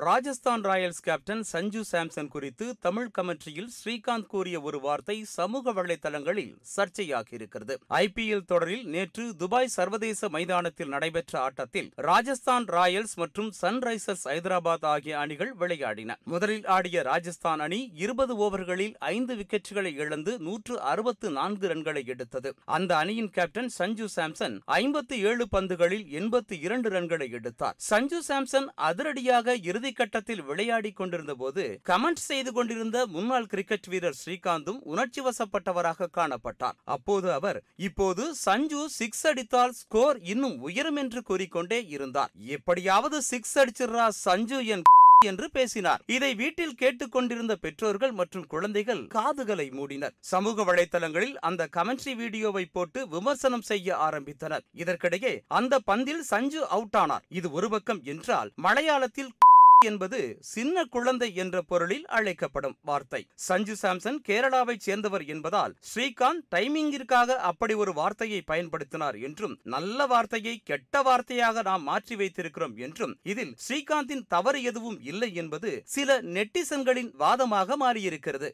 Rajasthan Royals captain Sanju Samson குறித்து தமிழ் கமெண்ட்ரியில் ஸ்ரீகாந்த் கூறிய ஒரு வார்த்தை சமூக வலைதளங்களில் சர்ச்சையாகியிருக்கிறது. ஐபிஎல் தொடரில் நேற்று துபாய் சர்வதேச மைதானத்தில் நடைபெற்ற ஆட்டத்தில் ராஜஸ்தான் ராயல்ஸ் மற்றும் சன்ரைசர்ஸ் ஹைதராபாத் ஆகிய அணிகள் விளையாடின. முதலில் ஆடிய ராஜஸ்தான் அணி இருபது ஓவர்களில் ஐந்து விக்கெட்டுகளை இழந்து நூற்று அறுபத்து நான்கு ரன்களை எடுத்தது. அந்த அணியின் கேப்டன் சஞ்சு சாம்சன் ஐம்பத்தி ஏழு பந்துகளில் எண்பத்தி இரண்டு ரன்களை எடுத்தார். சஞ்சு சாம்சன் அதிரடியாக இறுதி இறுதிக்கட்டத்தில் விளையாடிக் கொண்டிருந்த போது கமெண்ட் செய்து கொண்டிருந்த முன்னாள் கிரிக்கெட் வீரர் ஸ்ரீகாந்தும் உணர்ச்சி வசப்பட்டவராக காணப்பட்டார். அப்போது அவர் இப்போது சஞ்சு சிக்ஸ் அடித்தால் ஸ்கோர் இன்னும் உயரும் என்று கூறிக்கொண்டே இருந்தார். எப்படியாவது சிக்ஸ் அடிச்சிடுறா சஞ்சு என் என்று பேசினார். இதை வீட்டில் கேட்டுக்கொண்டிருந்த பெற்றோர்கள் மற்றும் குழந்தைகள் காதுகளை மூடினர். சமூக வலைதளங்களில் அந்த கமெண்ட்ரி வீடியோவை போட்டு விமர்சனம் செய்ய ஆரம்பித்தனர். இதற்கிடையே அந்த பந்தில் சஞ்சு அவுட் ஆனார் இது ஒரு பக்கம் என்றால் மலையாளத்தில் என்பது சின்ன குழந்தை என்ற பொருளில் அழைக்கப்படும் வார்த்தை. சஞ்சு சாம்சன் கேரளாவைச் சேர்ந்தவர் என்பதால் ஸ்ரீகாந்த் டைமிங்கிற்காக அப்படி ஒரு வார்த்தையை பயன்படுத்தினார் என்றும் நல்ல வார்த்தையை கெட்ட வார்த்தையாக நாம் மாற்றி வைத்திருக்கிறோம் என்றும் இதில் ஸ்ரீகாந்தின் தவறு எதுவும் இல்லை என்பது சில நெட்டிசன்களின் வாதமாக மாறியிருக்கிறது.